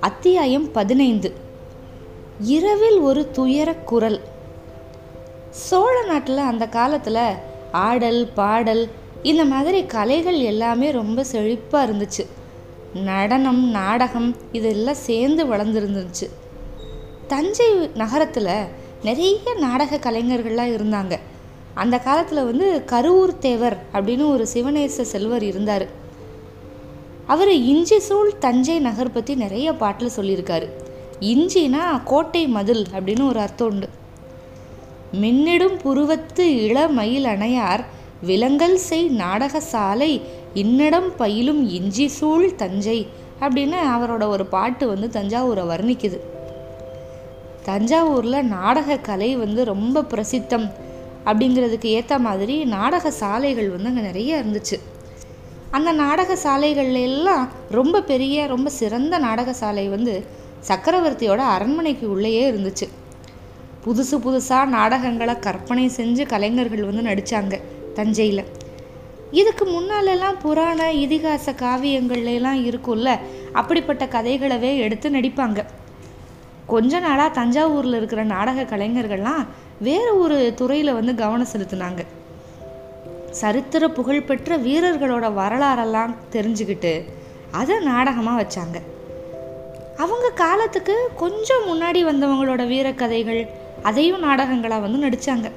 அத்தியாயம் பதினைந்து. இரவில் ஒரு துயரக் குரல். சோழ நாட்டில் அந்த காலத்தில் ஆடல் பாடல் இந்த மாதிரி கலைகள் எல்லாமே ரொம்ப செழிப்பாக இருந்துச்சு. நடனம் நாடகம் இதெல்லாம் சேர்ந்து வளர்ந்துருந்துச்சு. தஞ்சை நகரத்தில் நிறைய நாடக கலைஞர்கள்லாம் இருந்தாங்க. அந்த காலத்தில் வந்து கருவூர் தேவர் அப்படின்னு ஒரு சிவநேச செல்வர் இருந்தார். அவர் இஞ்சி சூழ் தஞ்சை நகர் பற்றி நிறைய பாட்டில் சொல்லியிருக்காரு. இஞ்சினா கோட்டை மதில் அப்படின்னு ஒரு அர்த்தம் உண்டு. மின்னிடும் புருவத்து இளமயில் அணையார் விலங்கல் செய் நாடக சாலை இன்னிடம் பயிலும் இஞ்சி சூழ் தஞ்சை அப்படின்னு அவரோட ஒரு பாட்டு வந்து தஞ்சாவூரை வர்ணிக்குது. தஞ்சாவூரில் நாடக கலை வந்து ரொம்ப பிரசித்தம் அப்படிங்கிறதுக்கு ஏற்ற மாதிரி நாடக சாலைகள் வந்து அங்கே நிறைய இருந்துச்சு. அந்த நாடக சாலைகள் எல்லாம் ரொம்ப பெரிய ரொம்ப சிறந்த நாடக சாலை வந்து சக்கரவர்த்தியோட அரண்மனைக்கு உள்ளேயே இருந்துச்சு. புதுசு புதுசாக நாடகங்களை கற்பனை செஞ்சு கலைஞர்கள் வந்து நடித்தாங்க தஞ்சையில். இதுக்கு முன்னாலெல்லாம் புராண இதிகாச காவியங்கள்லாம் இருக்கும்ல அப்படிப்பட்ட கதைகளவே எடுத்து நடிப்பாங்க. கொஞ்ச நாளாக தஞ்சாவூரில் இருக்கிற நாடக கலைஞர்கள்லாம் வேறு ஒரு துறையில் வந்து கவனம் செலுத்தினாங்க. சரித்திர புகழ்பெற்ற வீரர்களோட வரலாறெல்லாம் தெரிஞ்சுக்கிட்டு அதை நாடகமாக வச்சாங்க. அவங்க காலத்துக்கு கொஞ்சம் முன்னாடி வந்தவங்களோட வீரக்கதைகள் அதையும் நாடகங்களாக வந்து நடித்தாங்க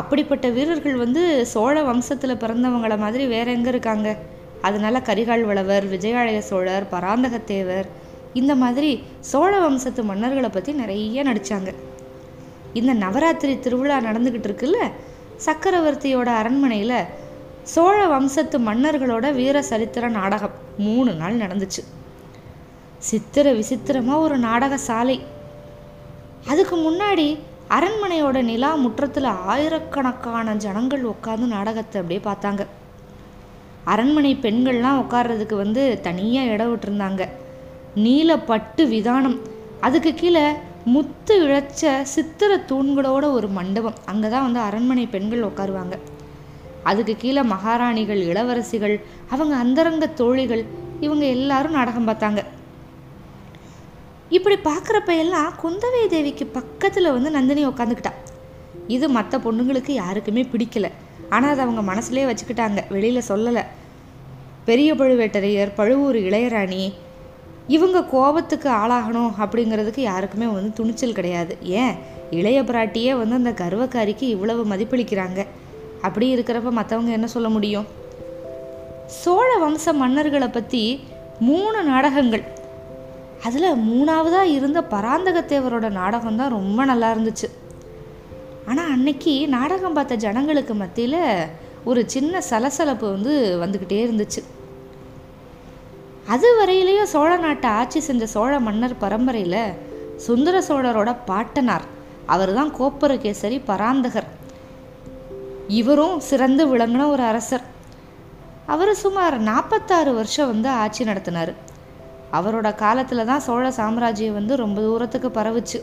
அப்படிப்பட்ட வீரர்கள் வந்து சோழ வம்சத்தில் பிறந்தவங்கள மாதிரி வேற எங்கே இருக்காங்க? அதனால கரிகால் வளவர் விஜயாலய சோழர் பராந்தகத்தேவர் இந்த மாதிரி சோழ வம்சத்து மன்னர்களை பற்றி நிறைய நடித்தாங்க இந்த நவராத்திரி திருவிழா நடந்துக்கிட்டு இருக்குல்ல சக்கரவர்த்தியோட அரண்மனையில் சோழ வம்சத்து மன்னர்களோட வீர சரித்திர நாடகம் மூணு நாள் நடந்துச்சு. சித்திர விசித்திரமாக ஒரு நாடக சாலை. அதுக்கு முன்னாடி அரண்மனையோட நிலா முற்றத்தில் ஆயிரக்கணக்கான ஜனங்கள் உட்காந்து நாடகத்தை அப்படியே பார்த்தாங்க. அரண்மனை பெண்கள்லாம் உட்கார்றதுக்கு வந்து தனியாக இடம் விட்டுருந்தாங்க. நீல பட்டு விதானம். அதுக்கு கீழே முத்து இழைச்ச சித்திர தூண்களோட ஒரு மண்டபம். அங்கே தான் வந்து அரண்மனை பெண்கள் உட்காருவாங்க. அதுக்கு கீழே மகாராணிகள் இளவரசிகள் அவங்க அந்தரங்க தோழிகள் இவங்க எல்லாரும் நாடகம் பார்த்தாங்க. இப்படி பார்க்குறப்ப எல்லாம் குந்தவை தேவிக்கு பக்கத்தில் வந்து நந்தினி உட்காந்துக்கிட்டா. இது மற்ற பொண்ணுங்களுக்கு யாருக்குமே பிடிக்கல. ஆனால் அதை அவங்க மனசுலேயே வச்சுக்கிட்டாங்க. வெளியில் சொல்லலை. பெரிய பழுவேட்டரையர் பழுவூர் இளையராணி இவங்க கோபத்துக்கு ஆளாகணும் அப்படிங்கிறதுக்கு யாருக்குமே வந்து துணிச்சல் கிடையாது. ஏன்? இளைய பிராட்டியே வந்து அந்த கர்வக்காரிக்கு இவ்வளவு மதிப்பளிக்கிறாங்க. அப்படி இருக்கிறப்ப மற்றவங்க என்ன சொல்ல முடியும்? சோழ வம்ச மன்னர்களை பற்றி மூணு நாடகங்கள். அதில் மூணாவதாக இருந்த பராந்தகத்தேவரோட நாடகம் தான் ரொம்ப நல்லா இருந்துச்சு. ஆனால் அன்னைக்கு நாடகம் பார்த்த ஜனங்களுக்கு மத்தியில் ஒரு சின்ன சலசலப்பு வந்து வந்துக்கிட்டே இருந்துச்சு. அது வரையிலேயும் சோழ நாட்டை ஆட்சி செஞ்ச சோழ மன்னர் பரம்பரையில் சுந்தர சோழரோட பாட்டனார். அவர் தான் கோப்பரகேசரி பராந்தகர். இவரும் சிறந்து விளங்கின ஒரு அரசர். அவர் சுமார் நாற்பத்தாறு வருஷம் வந்து ஆட்சி நடத்தினார். அவரோட காலத்தில் தான் சோழ சாம்ராஜ்யம் வந்து ரொம்ப தூரத்துக்கு பரவுச்சு.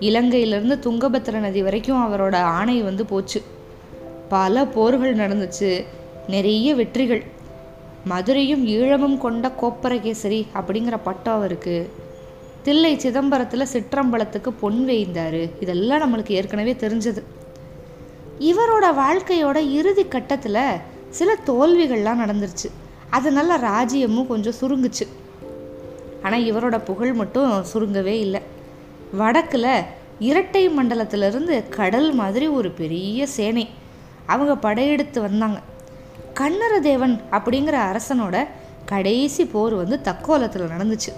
இலங்கையிலேருந்து துங்கபத்திர நதி வரைக்கும் அவரோட ஆணை வந்து போச்சு. பல போர்கள் நடந்துச்சு. நிறைய வெற்றிகள். மதுரையும் ஈழமும் கொண்ட கோப்பரகேசரி அப்படிங்கிற பட்டம் அவருக்கு. தில்லை சிதம்பரத்தில் சிற்றம்பலத்துக்கு பொன் வேய்ந்தார். இதெல்லாம் நம்மளுக்கு ஏற்கனவே தெரிஞ்சது. இவரோட வாழ்க்கையோட இறுதி கட்டத்தில் சில தோல்விகள்லாம் நடந்துருச்சு. அதனால ராஜ்யமும் கொஞ்சம் சுருங்குச்சு. ஆனால் இவரோட புகழ் மட்டும் சுருங்கவே இல்லை. வடக்கில் இரட்டை மண்டலத்திலிருந்து கடல் மாதிரி ஒரு பெரிய சேனை. அவங்க படையெடுத்து வந்தாங்க. கண்ணரதேவன் அப்படிங்கிற அரசனோட கடைசி போர் வந்து தக்கோலத்தில் நடந்துச்சு.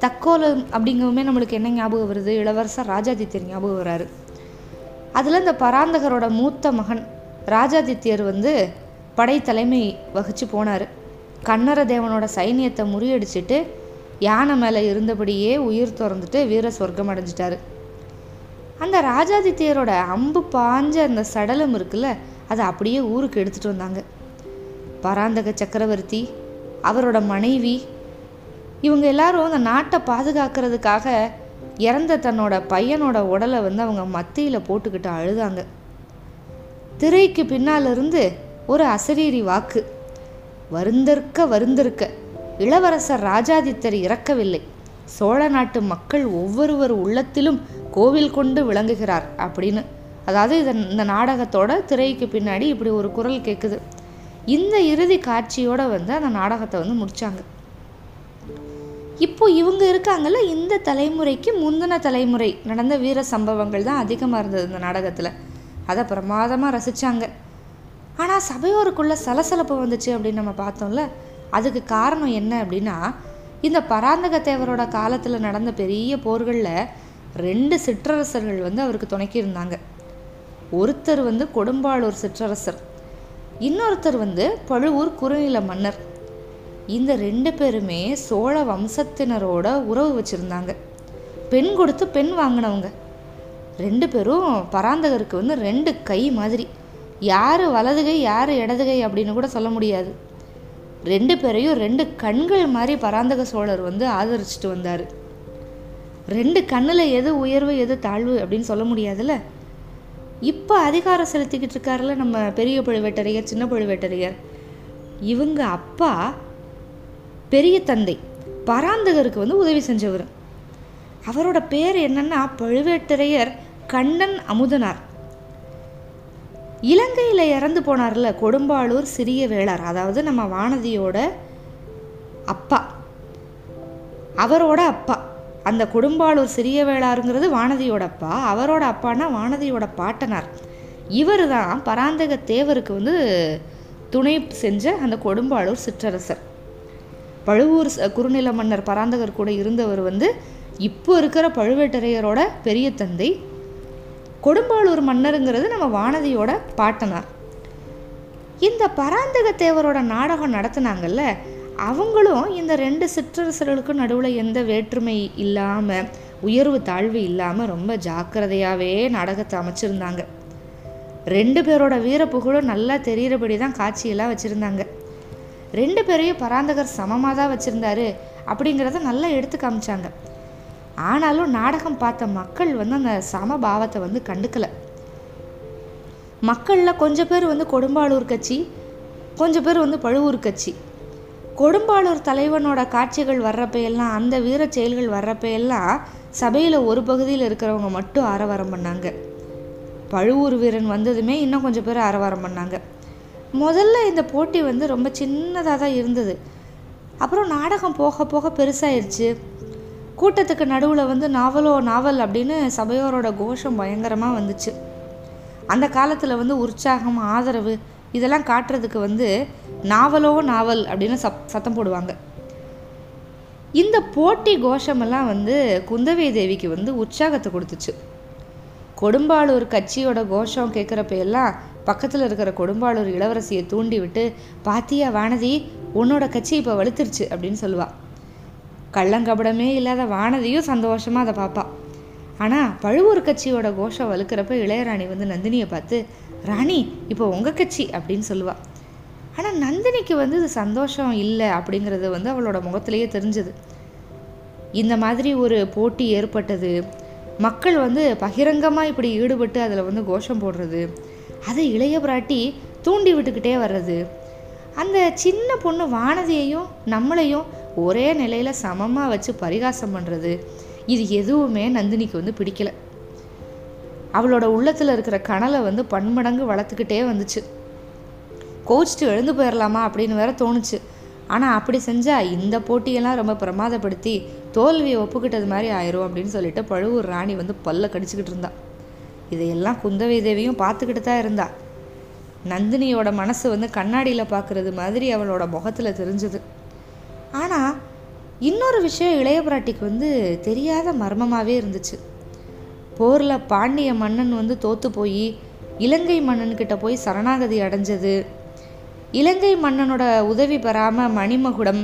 தக்கோலம் அப்படிங்கவுமே நம்மளுக்கு என்ன ஞாபகம் வருது? இளவரசர் ராஜாதித்யர் ஞாபகம் வராரு. அதில் இந்த பராந்தகரோட மூத்த மகன் ராஜாதித்யர் வந்து படை தலைமை வகிச்சு போனார். கன்னர தேவனோட சைனியத்தை முறியடிச்சிட்டு யானை மேலே இருந்தபடியே உயிர் திறந்துட்டு வீர சொர்க்கம் அடைஞ்சிட்டாரு. அந்த ராஜாதித்யரோட அம்பு பாஞ்ச அந்த சடலம் இருக்குல்ல அதை அப்படியே ஊருக்கு எடுத்துகிட்டு வந்தாங்க. பராந்தக சக்கரவர்த்தி அவரோட மனைவி இவங்க எல்லாரும் அந்த நாட்டை பாதுகாக்கிறதுக்காக இறந்த தன்னோட பையனோட உடலை வந்து அவங்க மத்தியில் போட்டுக்கிட்டு அழுதாங்க. திரைக்கு பின்னால் இருந்து ஒரு அசரீரி வாக்கு வருந்திருக்க வருந்திருக்க இளவரசர் ராஜாதித்தர் இறக்கவில்லை. சோழ நாட்டு மக்கள் ஒவ்வொருவர் உள்ளத்திலும் கோவில் கொண்டு விளங்குகிறார் அப்படின்னு. அதாவது இதன் இந்த நாடகத்தோட திரைக்கு பின்னாடி இப்படி ஒரு குரல் கேட்குது இந்த இறுதி காட்சியோட வந்து அந்த நாடகத்தை வந்து முடிச்சாங்க. இப்போ இவங்க இருக்காங்கல்ல இந்த தலைமுறைக்கு முந்தின தலைமுறை நடந்த வீர சம்பவங்கள் தான் அதிகமாக இருந்தது இந்த நாடகத்தில். அதை பிரமாதமாக ரசித்தாங்க ஆனால் சபையோருக்குள்ள சலசலப்பு வந்துச்சு அப்படின்னு நம்ம பார்த்தோம்ல அதுக்கு காரணம் என்ன அப்படின்னா இந்த பராந்தக தேவரோட காலத்தில் நடந்த பெரிய போர்களில் ரெண்டு சிற்றரசர்கள் வந்து அவருக்கு துணைக்கி இருந்தாங்க. ஒருத்தர் வந்து கொடும்பாளூர் சிற்றரசர் இன்னொருத்தர் வந்து பழுவூர் குறுநில மன்னர். இந்த ரெண்டு பேருமே சோழ வம்சத்தினரோட உறவு வச்சுருந்தாங்க. பெண் கொடுத்து பெண் வாங்கினவங்க. ரெண்டு பேரும் பராந்தகருக்கு வந்து ரெண்டு கை மாதிரி. யார் வலதுகை யார் இடதுகை அப்படின்னு கூட சொல்ல முடியாது. ரெண்டு பேரையும் ரெண்டு கண்கள் மாதிரி பராந்தக சோழர் வந்து ஆதரிச்சுட்டு வந்தார். ரெண்டு கண்ணில் எது உயர்வு எது தாழ்வு அப்படின்னு சொல்ல முடியாதுல்ல? இப்போ அதிகாரம் செலுத்திக்கிட்டு இருக்காருல்ல நம்ம பெரிய பழுவேட்டரையர் சின்ன பழுவேட்டரையர். இவங்க அப்பா பெரிய தந்தை பராந்தகருக்கு வந்து உதவி செஞ்சவர். அவரோட பேர் என்னன்னா பழுவேட்டரையர் கண்ணன் அமுதனார். இலங்கையில் இறந்து போனார்ல கொடும்பாளூர் சிறிய வேளார் அதாவது நம்ம வானதியோட அப்பா. அவரோட அப்பா. அந்த கொடும்பாளூர் சிறிய வேளாருங்கிறது வானதியோட அப்பா. அவரோட அப்பானா வானதியோட பாட்டனார். இவர் தான் பராந்தக தேவருக்கு வந்து துணை செஞ்ச அந்த கொடும்பாளூர் சிற்றரசர். பழுவூர் குறுநில மன்னர் பராந்தகர் கூட இருந்தவர் வந்து இப்போ இருக்கிற பழுவேட்டரையரோட பெரிய தந்தை கொடும்பாளூர் மன்னருங்கிறது நம்ம வானதியோட பாட்டனார் இந்த பராந்தக தேவரோட நாடகம் நடத்துனாங்கல்ல அவங்களும் இந்த ரெண்டு சிற்றரசர்களுக்கும் நடுவில் எந்த வேற்றுமை இல்லாமல் உயர்வு தாழ்வு இல்லாமல் ரொம்ப ஜாக்கிரதையாகவே நாடகத்தை அமைச்சிருந்தாங்க. ரெண்டு பேரோட வீர புகழும் நல்லா தெரிகிறபடி தான் காட்சியெல்லாம் வச்சுருந்தாங்க. ரெண்டு பேரையும் பராந்தகர் சமமாக தான் வச்சுருந்தாரு அப்படிங்கிறத நல்லா எடுத்து காமிச்சாங்க. ஆனாலும் நாடகம் பார்த்த மக்கள் வந்து அந்த சமபாவத்தை வந்து கண்டுக்கலை. மக்களில் கொஞ்சம் பேர் வந்து கொடும்பாளூர் கட்சி கொஞ்சம் பேர் வந்து பழுவூர் கட்சி. கொடும்பாளூர் தலைவனோட காட்சிகள் வர்றப்ப எல்லாம் அந்த வீர செயல்கள் வர்றப்ப எல்லாம் சபையில் ஒரு பகுதியில் இருக்கிறவங்க மட்டும் ஆரவாரம் பண்ணாங்க. பழுவூர் வீரன் வந்ததுமே இன்னும் கொஞ்சம் பேர் ஆரவாரம் பண்ணாங்க. முதல்ல இந்த போட்டி வந்து ரொம்ப சின்னதாக தான் இருந்தது. அப்புறம் நாடகம் போக போக பெருசாயிருச்சு. கூட்டத்துக்கு நடுவில் வந்து நாவலோ நாவல் அப்படின்னு சபையோரோட கோஷம் பயங்கரமாக வந்துச்சு. அந்த காலத்தில் வந்து உற்சாகம் ஆதரவு இதெல்லாம் காட்டுறதுக்கு வந்து நாவலோ நாவல் அப்படின்னு சப் சத்தம் போடுவாங்க. இந்த போட்டி கோஷமெல்லாம் வந்து குந்தவை தேவிக்கு வந்து உற்சாகத்தை கொடுத்துச்சு. கொடும்பாளூர் கட்சியோட கோஷம் கேட்குறப்ப எல்லாம் பக்கத்தில் இருக்கிற கொடும்பாளூர் இளவரசியை தூண்டி விட்டு பாத்தியா வானதி உன்னோட கட்சி இப்போ வலுத்துருச்சு அப்படின்னு சொல்லுவாள் கள்ளங்கபடமே இல்லாத வானதியும் சந்தோஷமாக அதை பார்ப்பா ஆனால் பழுவூர் கட்சியோட கோஷம் வலுக்கிறப்ப இளையராணி வந்து நந்தினியை பார்த்து ராணி இப்போ உங்கள் கட்சி அப்படின்னு சொல்லுவாள் ஆனால் நந்தினிக்கு வந்து இது சந்தோஷம் இல்லை அப்படிங்கிறது வந்து அவளோட முகத்திலேயே தெரிஞ்சது. இந்த மாதிரி ஒரு போட்டி ஏற்பட்டது மக்கள் வந்து பகிரங்கமாக இப்படி ஈடுபட்டு அதில் வந்து கோஷம் போடுறது அதை இளைய பிராட்டி தூண்டி விட்டுக்கிட்டே வர்றது அந்த சின்ன பொண்ணு வானதியையும் நம்மளையும் ஒரே நிலையில் சமமாக வச்சு பரிகாசம் பண்ணுறது இது எதுவுமே நந்தினிக்கு வந்து பிடிக்கல. அவளோட உள்ளத்தில் இருக்கிற கனலை வந்து பன்மடங்கு வளர்த்துக்கிட்டே வந்துச்சு. கோச்சிட்டு எழுந்து போயிடலாமா அப்படின்னு வேற தோணுச்சு. ஆனால் அப்படி செஞ்சால் இந்த போட்டியெல்லாம் ரொம்ப பிரமாதப்படுத்தி தோல்வியை ஒப்புக்கிட்டது மாதிரி ஆயிரும் அப்படின்னு சொல்லிட்டு பழுவூர் ராணி வந்து பல்ல கடிச்சிக்கிட்டு இருந்தா. இதையெல்லாம் குந்தவை தேவியும் பார்த்துக்கிட்டு தான் இருந்தா. நந்தினியோட மனசு வந்து கண்ணாடியில் பார்க்குறது மாதிரி அவளோட முகத்தில் தெரிஞ்சுது. ஆனால் இன்னொரு விஷயம் இளைய பிராட்டிக்கு வந்து தெரியாத மர்மமாகவே இருந்துச்சு. போரில் பாண்டிய மன்னன் வந்து தோற்று போய் இலங்கை மன்னன்கிட்ட போய் சரணாகதி அடைஞ்சது. இலங்கை மன்னனோட உதவி பெறாமல் மணிமகுடம்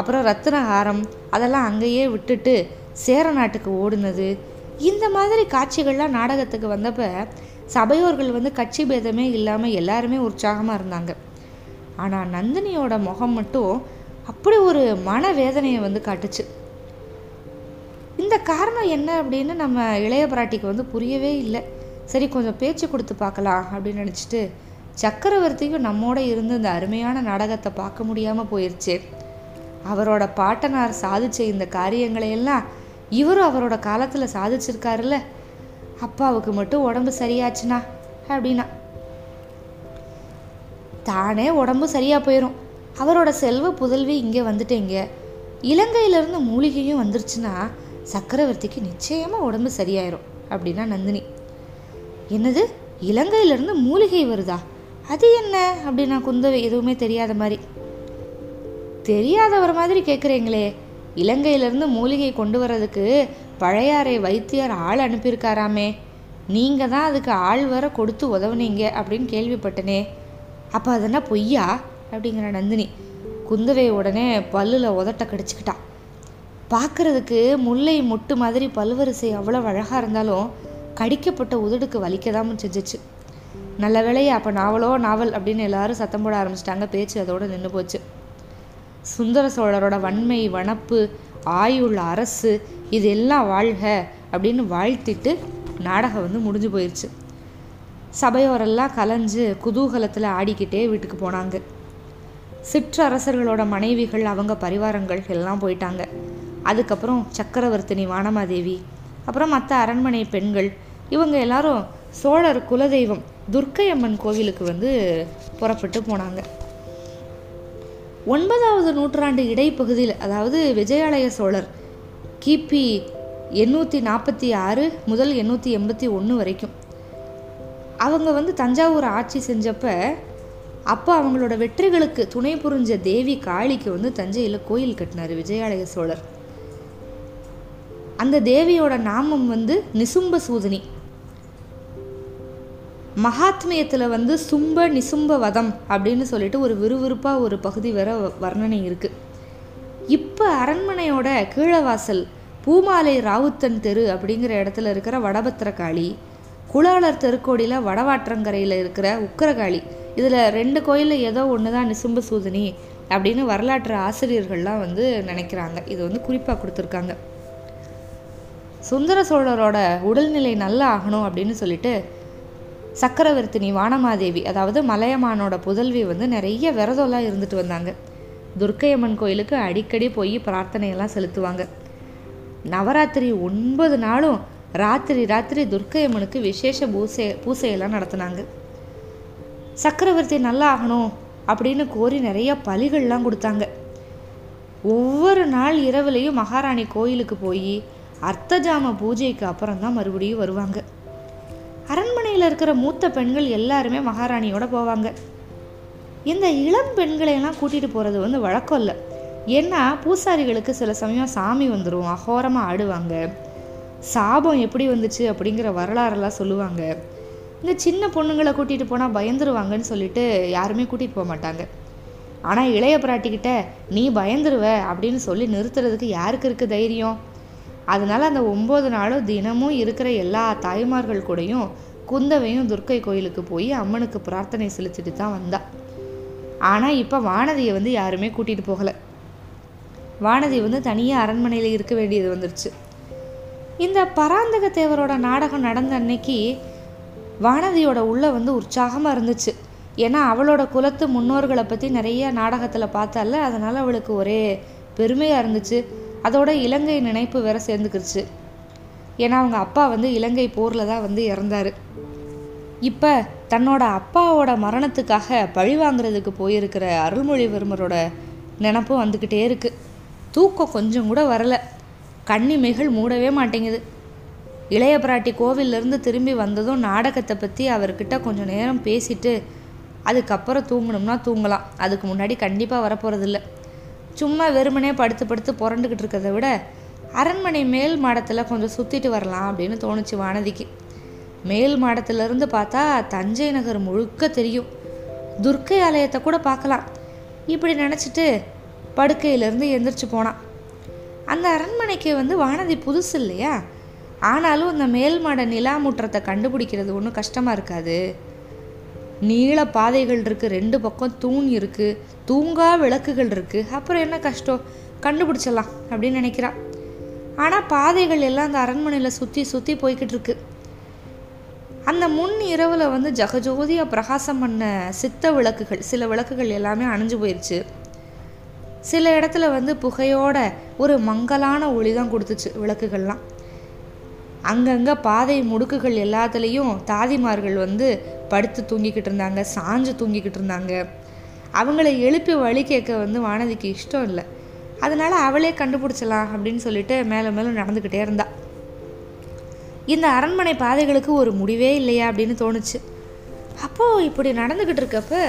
அப்புறம் ரத்தினஹாரம் அதெல்லாம் அங்கேயே விட்டுட்டு சேர நாட்டுக்கு ஓடுனது. இந்த மாதிரி காட்சிகள்லாம் நாடகத்துக்கு வந்தப்ப சபையோர்கள் வந்து கட்சி பேதமே இல்லாமல் எல்லாருமே உற்சாகமாக இருந்தாங்க. ஆனால் நந்தினியோட முகம் மட்டும் அப்படி ஒரு மன வேதனையை வந்து காட்டுச்சு. இந்த காரணம் என்ன அப்படின்னு நம்ம இளைய பிராட்டிக்கு வந்து புரியவே இல்லை. சரி கொஞ்சம் பேச்சு கொடுத்து பார்க்கலாம் அப்படின்னு நினச்சிட்டு சக்கரவர்த்தியும் நம்மோட இருந்து இந்த அருமையான நாடகத்தை பார்க்க முடியாமல் போயிடுச்சு அவரோட பாட்டனார் சாதிச்ச இந்த காரியங்களை எல்லாம் இவரும் அவரோட காலத்தில் சாதிச்சிருக்காருல்ல. அப்பாவுக்கு மட்டும் உடம்பு சரியாச்சுனா அப்படின்னா. தானே உடம்பு சரியாக போயிடும் அவரோட செல்வ புதல்வி இங்கே வந்துட்டேங்க. இலங்கையிலேருந்து மூலிகையும் வந்துருச்சுன்னா சக்கரவர்த்திக்கு நிச்சயமாக உடம்பு சரியாயிரும் அப்படின்னா நந்தினி. என்னது? இலங்கையிலேருந்து மூலிகை வருதா? அது என்ன? அப்படின்னா குந்தவை எதுவுமே தெரியாத மாதிரி. தெரியாதவர் மாதிரி கேட்குறீங்களே இலங்கையிலேருந்து மூலிகை கொண்டு வர்றதுக்கு பழையாறை வைத்தியர் ஆள் அனுப்பியிருக்காராமே. நீங்கள் தான் அதுக்கு ஆள் வர கொடுத்து உதவுனீங்க அப்படின்னு கேள்விப்பட்டனே. அப்போ அதென்னா பொய்யா? அப்படிங்கிற நந்தினி குந்தவை உடனே பல்லில் உதட்ட கடிச்சிக்கிட்டா. பார்க்குறதுக்கு முல்லை மொட்டு மாதிரி பல்வரிசை அவ்வளோ அழகாக இருந்தாலும் கடிக்கப்பட்ட உதடுக்கு வலிக்கதாமல் செஞ்சிச்சு. நல்ல வேலையை அப்போ நாவலோ நாவல் அப்படின்னு எல்லாரும் சத்தம் போட ஆரம்பிச்சிட்டாங்க. பேச்சு அதோடு நின்று போச்சு. சுந்தர சோழரோட வன்மை வனப்பு ஆயுள் அரசு இது எல்லாம் வாழ்க அப்படின்னு வாழ்த்திட்டு நாடகம் வந்து முடிஞ்சு போயிடுச்சு சபையோரெல்லாம் கலைஞ்சு குதூகலத்தில் ஆடிக்கிட்டே வீட்டுக்கு போனாங்க. சிற்றரசர்களோட மனைவிகள் அவங்க பரிவாரங்கள் எல்லாம் போயிட்டாங்க. அதுக்கப்புறம் சக்கரவர்த்தினி வானமாதேவி அப்புறம் மற்ற அரண்மனை பெண்கள் இவங்க எல்லாரும் சோழர் குலதெய்வம் துர்க்கையம்மன் கோவிலுக்கு வந்து புறப்பட்டு போனாங்க. ஒன்பதாவது நூற்றாண்டு இடைப்பகுதியில் அதாவது விஜயாலய சோழர் கிபி எண்ணூற்றி நாற்பத்தி ஆறு முதல் எண்ணூற்றி எண்பத்தி ஒன்று வரைக்கும். அவங்க வந்து தஞ்சாவூர் ஆட்சி செஞ்சப்போ அப்போ அவங்களோட வெற்றிகளுக்கு துணை புரிஞ்ச தேவி காளிக்கு வந்து தஞ்சையில் கோயில் கட்டினார் விஜயாலய சோழர். அந்த தேவியோட நாமம் வந்து நிசும்ப சூதனி. மகாத்மியத்தில் வந்து சும்ப நிசும்ப வதம் அப்படின்னு சொல்லிட்டு ஒரு விறுவிறுப்பாக ஒரு பகுதி வர வர்ணனை இருக்குது இப்போ அரண்மனையோட கீழவாசல் பூமாலை ராவுத்தன் தெரு அப்படிங்கிற இடத்துல இருக்கிற வடபத்திரகாளி குளாளர் தெருக்கோடியில் வடவாற்றங்கரையில் இருக்கிற உக்கரகாளி இதில் ரெண்டு கோயிலில் ஏதோ ஒன்று தான் நிசும்ப சூதனி அப்படின்னு வரலாற்று ஆசிரியர்கள்லாம் வந்து நினைக்கிறாங்க. இது வந்து குறிப்பாக கொடுத்துருக்காங்க. சுந்தர சோழரோட உடல்நிலை நல்லா ஆகணும் அப்படின்னு சொல்லிட்டு சக்கரவர்த்தினி வானமாதேவி அதாவது மலையமானோட புதல்வி வந்து நிறைய விரதம்லாம் இருந்துட்டு வந்தாங்க. துர்க்கையம்மன் கோயிலுக்கு அடிக்கடி போய் பிரார்த்தனையெல்லாம் செலுத்துவாங்க. நவராத்திரி ஒன்பது நாளும் ராத்திரி ராத்திரி துர்க்கையம்மனுக்கு விசேஷ பூசை பூசையெல்லாம் நடத்தினாங்க. சக்கரவர்த்தி நல்லா ஆகணும் அப்படின்னு கோரி நிறைய பலிகள்லாம் கொடுத்தாங்க. ஒவ்வொரு நாள் இரவுலையும் மகாராணி கோயிலுக்கு போய் அர்த்தஜாம பூஜைக்கு அப்புறம் தான் மறுபடியும் வருவாங்க. அரண்மனையில் இருக்கிற மூத்த பெண்கள் எல்லாருமே மகாராணியோட போவாங்க. இந்த இளம் பெண்களையெல்லாம் கூட்டிகிட்டு போகிறது வந்து வழக்கம் இல்லை. ஏன்னா பூசாரிகளுக்கு சில சமயம் சாமி வந்துடும் அகோரமாக ஆடுவாங்க. சாபம் எப்படி வந்துச்சு அப்படிங்கிற வரலாறெல்லாம் சொல்லுவாங்க. இந்த சின்ன பொண்ணுங்களை கூட்டிகிட்டு போனால் பயந்துருவாங்கன்னு சொல்லிட்டு யாருமே கூட்டிகிட்டு போக மாட்டாங்க. ஆனால் இளைய பிராட்டிக்கிட்ட நீ பயந்துருவ அப்படின்னு சொல்லி நிறுத்துறதுக்கு யாருக்கு இருக்குது தைரியம்? அதனால அந்த ஒம்பது நாளும் தினமும் இருக்கிற எல்லா தாய்மார்கள் கூடயும் குந்தவையும் துர்க்கை கோயிலுக்கு போய் அம்மனுக்கு பிரார்த்தனை செலுத்திட்டு தான் வந்தா. ஆனால் இப்போ வானதியை வந்து யாருமே கூட்டிகிட்டு போகலை. வானதி வந்து தனியாக அரண்மனையில் இருக்க வேண்டியது வந்துருச்சு. இந்த பராந்தக தேவரோட நாடகம் நடந்த அன்னைக்கு வானதியோட உள்ள வந்து உற்சாகமாக இருந்துச்சு. ஏன்னா அவளோட குலத்து முன்னோர்களை பற்றி நிறைய நாடகத்தில் பார்த்தால அதனால் அவளுக்கு ஒரே பெருமையாக இருந்துச்சு. அதோட இலங்கை நினைப்பு வேற சேர்ந்துக்கிருச்சு. ஏன்னா அவங்க அப்பா வந்து இலங்கை போரில் தான் வந்து இறந்தார். இப்போ தன்னோட அப்பாவோட மரணத்துக்காக பழி வாங்குறதுக்கு போயிருக்கிற அருள்மொழிவர்மரோட நினப்பும் வந்துக்கிட்டே இருக்குது தூக்கம் கொஞ்சம் கூட வரலை. கண்ணிமைகள் மூடவே மாட்டேங்குது. இளைய பிராட்டி கோவிலிருந்து திரும்பி வந்ததும் நாடகத்தை பற்றி அவர்கிட்ட கொஞ்சம் நேரம் பேசிட்டு அதுக்கப்புறம் தூங்கணும்னா தூங்கலாம். அதுக்கு முன்னாடி கண்டிப்பாக வரப்போகிறதில்ல சும்மா வெறுமனே படுத்து படுத்து புரண்டுக்கிட்டு இருக்கிறத விட அரண்மனை மேல் மாடத்தில் கொஞ்சம் சுற்றிட்டு வரலாம் அப்படின்னு தோணுச்சு வானதிக்கு. மேல் மாடத்திலிருந்து பார்த்தா தஞ்சை நகர் முழுக்க தெரியும். துர்க்கை ஆலயத்தை கூட பார்க்கலாம். இப்படி நினச்சிட்டு படுக்கையிலேருந்து எந்திரிச்சு போனான். அந்த அரண்மனைக்கு வந்து வானதி புதுசு இல்லையா? ஆனாலும் இந்த மேல் மாட நிலா முற்றத்தை கண்டுபிடிக்கிறது ஒன்றும் கஷ்டமாக இருக்காது. நீள பாதைகள் இருக்குது ரெண்டு பக்கம் தூண் இருக்குது தூங்கா விளக்குகள் இருக்குது அப்புறம் என்ன கஷ்டம்? கண்டுபிடிச்சிடலாம் அப்படின்னு நினைக்கிறான் ஆனால் பாதைகள் எல்லாம் அந்த அரண்மனையில் சுற்றி சுற்றி போய்கிட்டு இருக்கு. அந்த முன் இரவில் வந்து ஜகஜோதியாக பிரகாசம் பண்ண சித்த விளக்குகள் சில விளக்குகள் எல்லாமே அணைஞ்சு போயிடுச்சு சில இடத்துல வந்து புகையோட ஒரு மங்கலான ஒளி தான் கொடுத்துச்சு விளக்குகள்லாம். அங்கங்கே பாதை முடுக்குகள் எல்லாத்துலேயும் தாதிமார்கள் வந்து படுத்து தூங்கிக்கிட்டு இருந்தாங்க சாஞ்சு தூங்கிக்கிட்டு இருந்தாங்க. அவங்கள எழுப்பி வழி கேட்க வந்து வானதிக்கு இஷ்டம் இல்லை. அதனால் அவளே கண்டுபிடிச்சலாம் அப்படின்னு சொல்லிட்டு மேலே மேலே நடந்துக்கிட்டே இருந்தா. இந்த அரண்மனை பாதைகளுக்கு ஒரு முடிவே இல்லையா அப்படின்னு தோணுச்சு. அப்போது இப்படி நடந்துக்கிட்டு இருக்கப்ப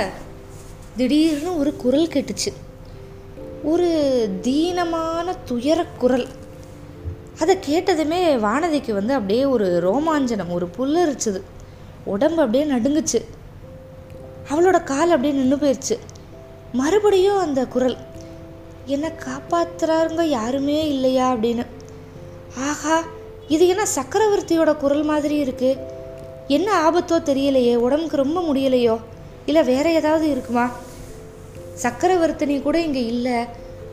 திடீர்னு ஒரு குரல் கேட்டுச்சு. ஒரு தீனமான துயர குரல். அதை கேட்டதுமே வானதிக்கு வந்து அப்படியே ஒரு ரோமாஞ்சனம் ஒரு புல்லரிச்சுது. உடம்பு அப்படியே நடுங்குச்சு. அவளோட கால் அப்படியே நின்று போயிடுச்சு மறுபடியும் அந்த குரல் என்னை காப்பாத்துறாருங்க யாருமே இல்லையா? அப்படின்னு. ஆஹா இது என்ன சக்கரவர்த்தியோட குரல் மாதிரி இருக்குது என்ன ஆபத்தோ தெரியலையே உடம்புக்கு ரொம்ப முடியலையோ? இல்லை வேற ஏதாவது இருக்குமா? சக்கரவர்த்தினி கூட இங்கே இல்லை.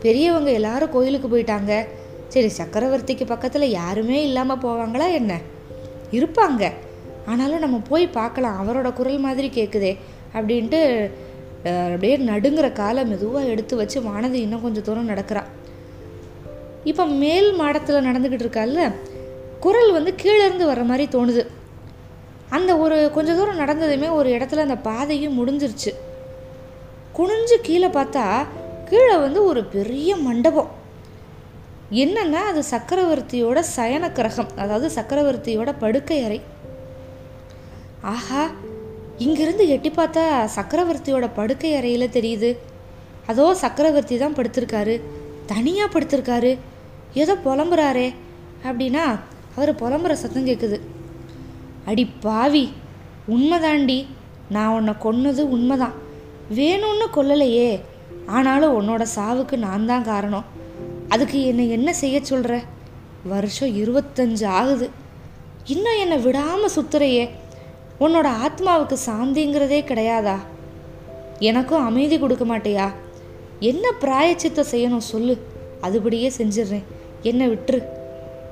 பெரியவங்க எல்லாரும் கோயிலுக்கு போயிட்டாங்க. சரி சக்கரவர்த்திக்கு பக்கத்தில் யாருமே இல்லாமல் போவாங்களா என்ன? இருப்பாங்க. ஆனாலும் நம்ம போய் பார்க்கலாம். அவரோட குரல் மாதிரி கேட்குதே அப்படின்ட்டு அப்படியே நடுங்கிற காலை மெதுவாக எடுத்து வச்சு வானதி இன்னும் கொஞ்சம் தூரம் நடக்கிறான் இப்போ மேல் மாடத்தில் நடந்துக்கிட்டு இருக்கால குரல் வந்து கீழேருந்து வர மாதிரி தோணுது. அந்த ஒரு கொஞ்சம் தூரம் நடந்ததுமே ஒரு இடத்துல அந்த பாதையும் முடிஞ்சிருச்சு. குனிஞ்சு கீழே பார்த்தா கீழே வந்து ஒரு பெரிய மண்டபம். என்னன்னா அது சக்கரவர்த்தியோட சயன கிரகம் அதாவது சக்கரவர்த்தியோட படுக்கை அறை. ஆஹா இங்கிருந்து எட்டி பார்த்தா சக்கரவர்த்தியோட படுக்கை அறையில் தெரியுது. அதோ சக்கரவர்த்தி தான் படுத்திருக்காரு. தனியாக படுத்திருக்காரு. ஏதோ புலம்புறாரே அப்படின்னா அவர் புலம்புற சத்தம் கேட்குது அடி பாவி உண்மைதாண்டி. நான் உன்னை கொன்னது உண்மைதான். வேணும்னு கொல்லலையே. ஆனாலும் உன்னோட சாவுக்கு நான் தான் காரணம். அதுக்கு என்னை என்ன செய்ய சொல்கிற வருஷம் இருபத்தஞ்சு ஆகுது. இன்னும் என்னை விடாமல் சுத்துறையே. உன்னோட ஆத்மாவுக்கு சாந்திங்கிறதே கிடையாதா? எனக்கும் அமைதி கொடுக்க மாட்டியா? என்ன பிராயச்சித்தம் செய்யணும் சொல்லு. அதுபடியே செஞ்சிடுறேன். என்னை விட்டுரு.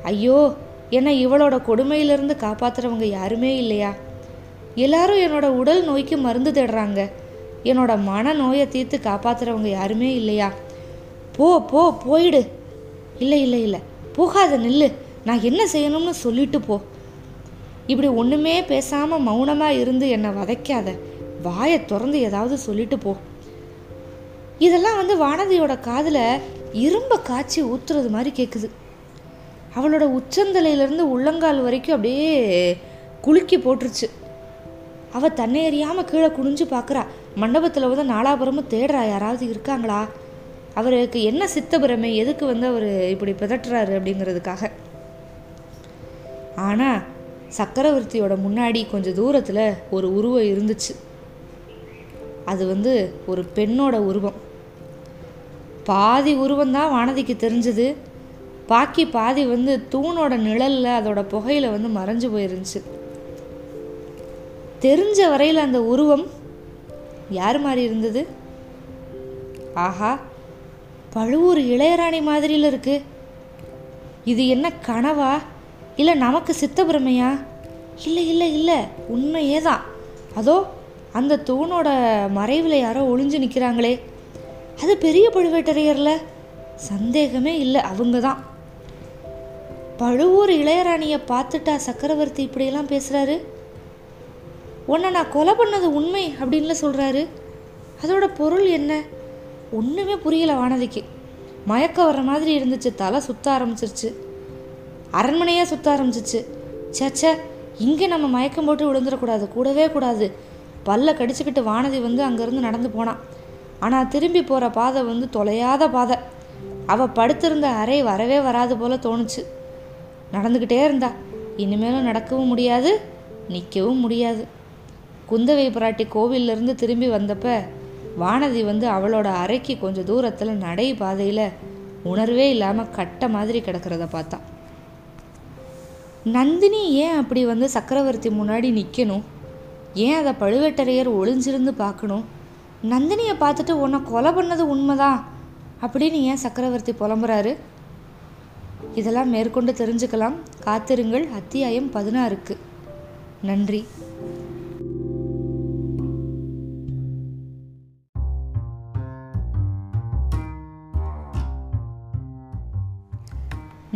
ஐயோ என்னை இவளோட கொடுமையிலிருந்து காப்பாத்துறவங்க யாருமே இல்லையா? எல்லாரும் என்னோட உடல் நோய்க்கு மருந்து தேடுறாங்க. என்னோட மன நோயை தீர்த்து காப்பாத்துறவங்க யாருமே இல்லையா? போ போ போயிடு. இல்லை இல்லை இல்லை. போகாத நில்லு. நான் என்ன செய்யணும்னு சொல்லிட்டு போ. இப்படி ஒன்றுமே பேசாமல் மௌனமாக இருந்து என்னை வதைக்காத. வாயை திறந்து ஏதாவது சொல்லிட்டு போ. இதெல்லாம் வந்து வானதியோட காதில் இரும்ப காய்ச்சி ஊத்துறது மாதிரி கேட்குது அவளோட உச்சந்தலையிலேருந்து உள்ளங்கால் வரைக்கும் அப்படியே குலுக்கி போட்டுருச்சு. அவள் தன்னை எறியாமல் கீழே குனிஞ்சு பார்க்குறா மண்டபத்தில் வந்து நாலாபுரமும் தேடுறா. யாராவது இருக்காங்களா? அவருக்கு என்ன சித்தபிரமை எதுக்கு வந்து அவர் இப்படி பிதட்டுறாரு அப்படிங்கிறதுக்காக. ஆனால் சக்கரவர்த்தியோட முன்னாடி கொஞ்சம் தூரத்தில் ஒரு உருவம் இருந்துச்சு. அது வந்து ஒரு பெண்ணோட உருவம். பாதி உருவம் தான் வானதிக்கு தெரிஞ்சது. பாக்கி பாதி வந்து தூணோட நிழலில் அதோட புகையில் வந்து மறைஞ்சு போயிருந்துச்சு. தெரிஞ்ச வரையில் அந்த உருவம் யார் மாதிரி இருந்தது? ஆஹா பழுவூர் இளையராணி மாதிரியில் இருக்கு. இது என்ன கனவா? இல்லை நமக்கு சித்தபிரமையா இல்லை இல்லை இல்லை. உண்மையே தான் அதோ அந்த தூணோட மறைவில் யாரோ ஒளிஞ்சு நிற்கிறாங்களே அது பெரிய பழுவேட்டரையர்ல? சந்தேகமே இல்லை அவங்க தான் பழுவூர் இளையராணியை பார்த்துட்டா சக்கரவர்த்தி இப்படியெல்லாம் பேசுகிறாரு உன்னை நான் கொலை பண்ணது உண்மை அப்படின்ல சொல்கிறாரு அதோட பொருள் என்ன? ஒன்றுமே புரியல வானதிக்கு. மயக்கம் வர்ற மாதிரி இருந்துச்சு தலை சுத்த ஆரம்பிச்சிருச்சு. அரண்மனையாக சுத்த ஆரம்பிச்சிச்சு. சேச்சே இங்கே நம்ம மயக்கம் போட்டு விழுந்துடக்கூடாது கூடவே கூடாது. பல்ல கடிச்சுக்கிட்டு வானதி வந்து அங்கேருந்து நடந்து போனான் ஆனால் திரும்பி போகிற பாதை வந்து தொலையாத பாதை. அவள் படுத்திருந்த அறை வரவே வராது போல தோணுச்சு. நடந்துக்கிட்டே இருந்தா. இனிமேலும் நடக்கவும் முடியாது நிற்கவும் முடியாது. குந்தவை பிராட்டி கோவிலிருந்து திரும்பி வந்தப்போ வானதி வந்து அவளோட அறைக்கு கொஞ்சம் தூரத்தில் நடை பாதையில் உணர்வே இல்லாமல் கட்ட மாதிரி கிடக்கிறத பார்த்தான் நந்தினி ஏன் அப்படி வந்து சக்கரவர்த்தி முன்னாடி நிற்கணும் ஏன் அதை பழுவேட்டரையர் ஒளிஞ்சிருந்து பார்க்கணும்? நந்தினியை பார்த்துட்டு உன்னை கொலை பண்ணது உண்மைதான் அப்படின்னு ஏன் சக்கரவர்த்தி புலம்புறாரு? இதெல்லாம் மேற்கொண்டு தெரிஞ்சுக்கலாம். காத்திருங்கள். அத்தியாயம் பதினாறுக்கு. நன்றி.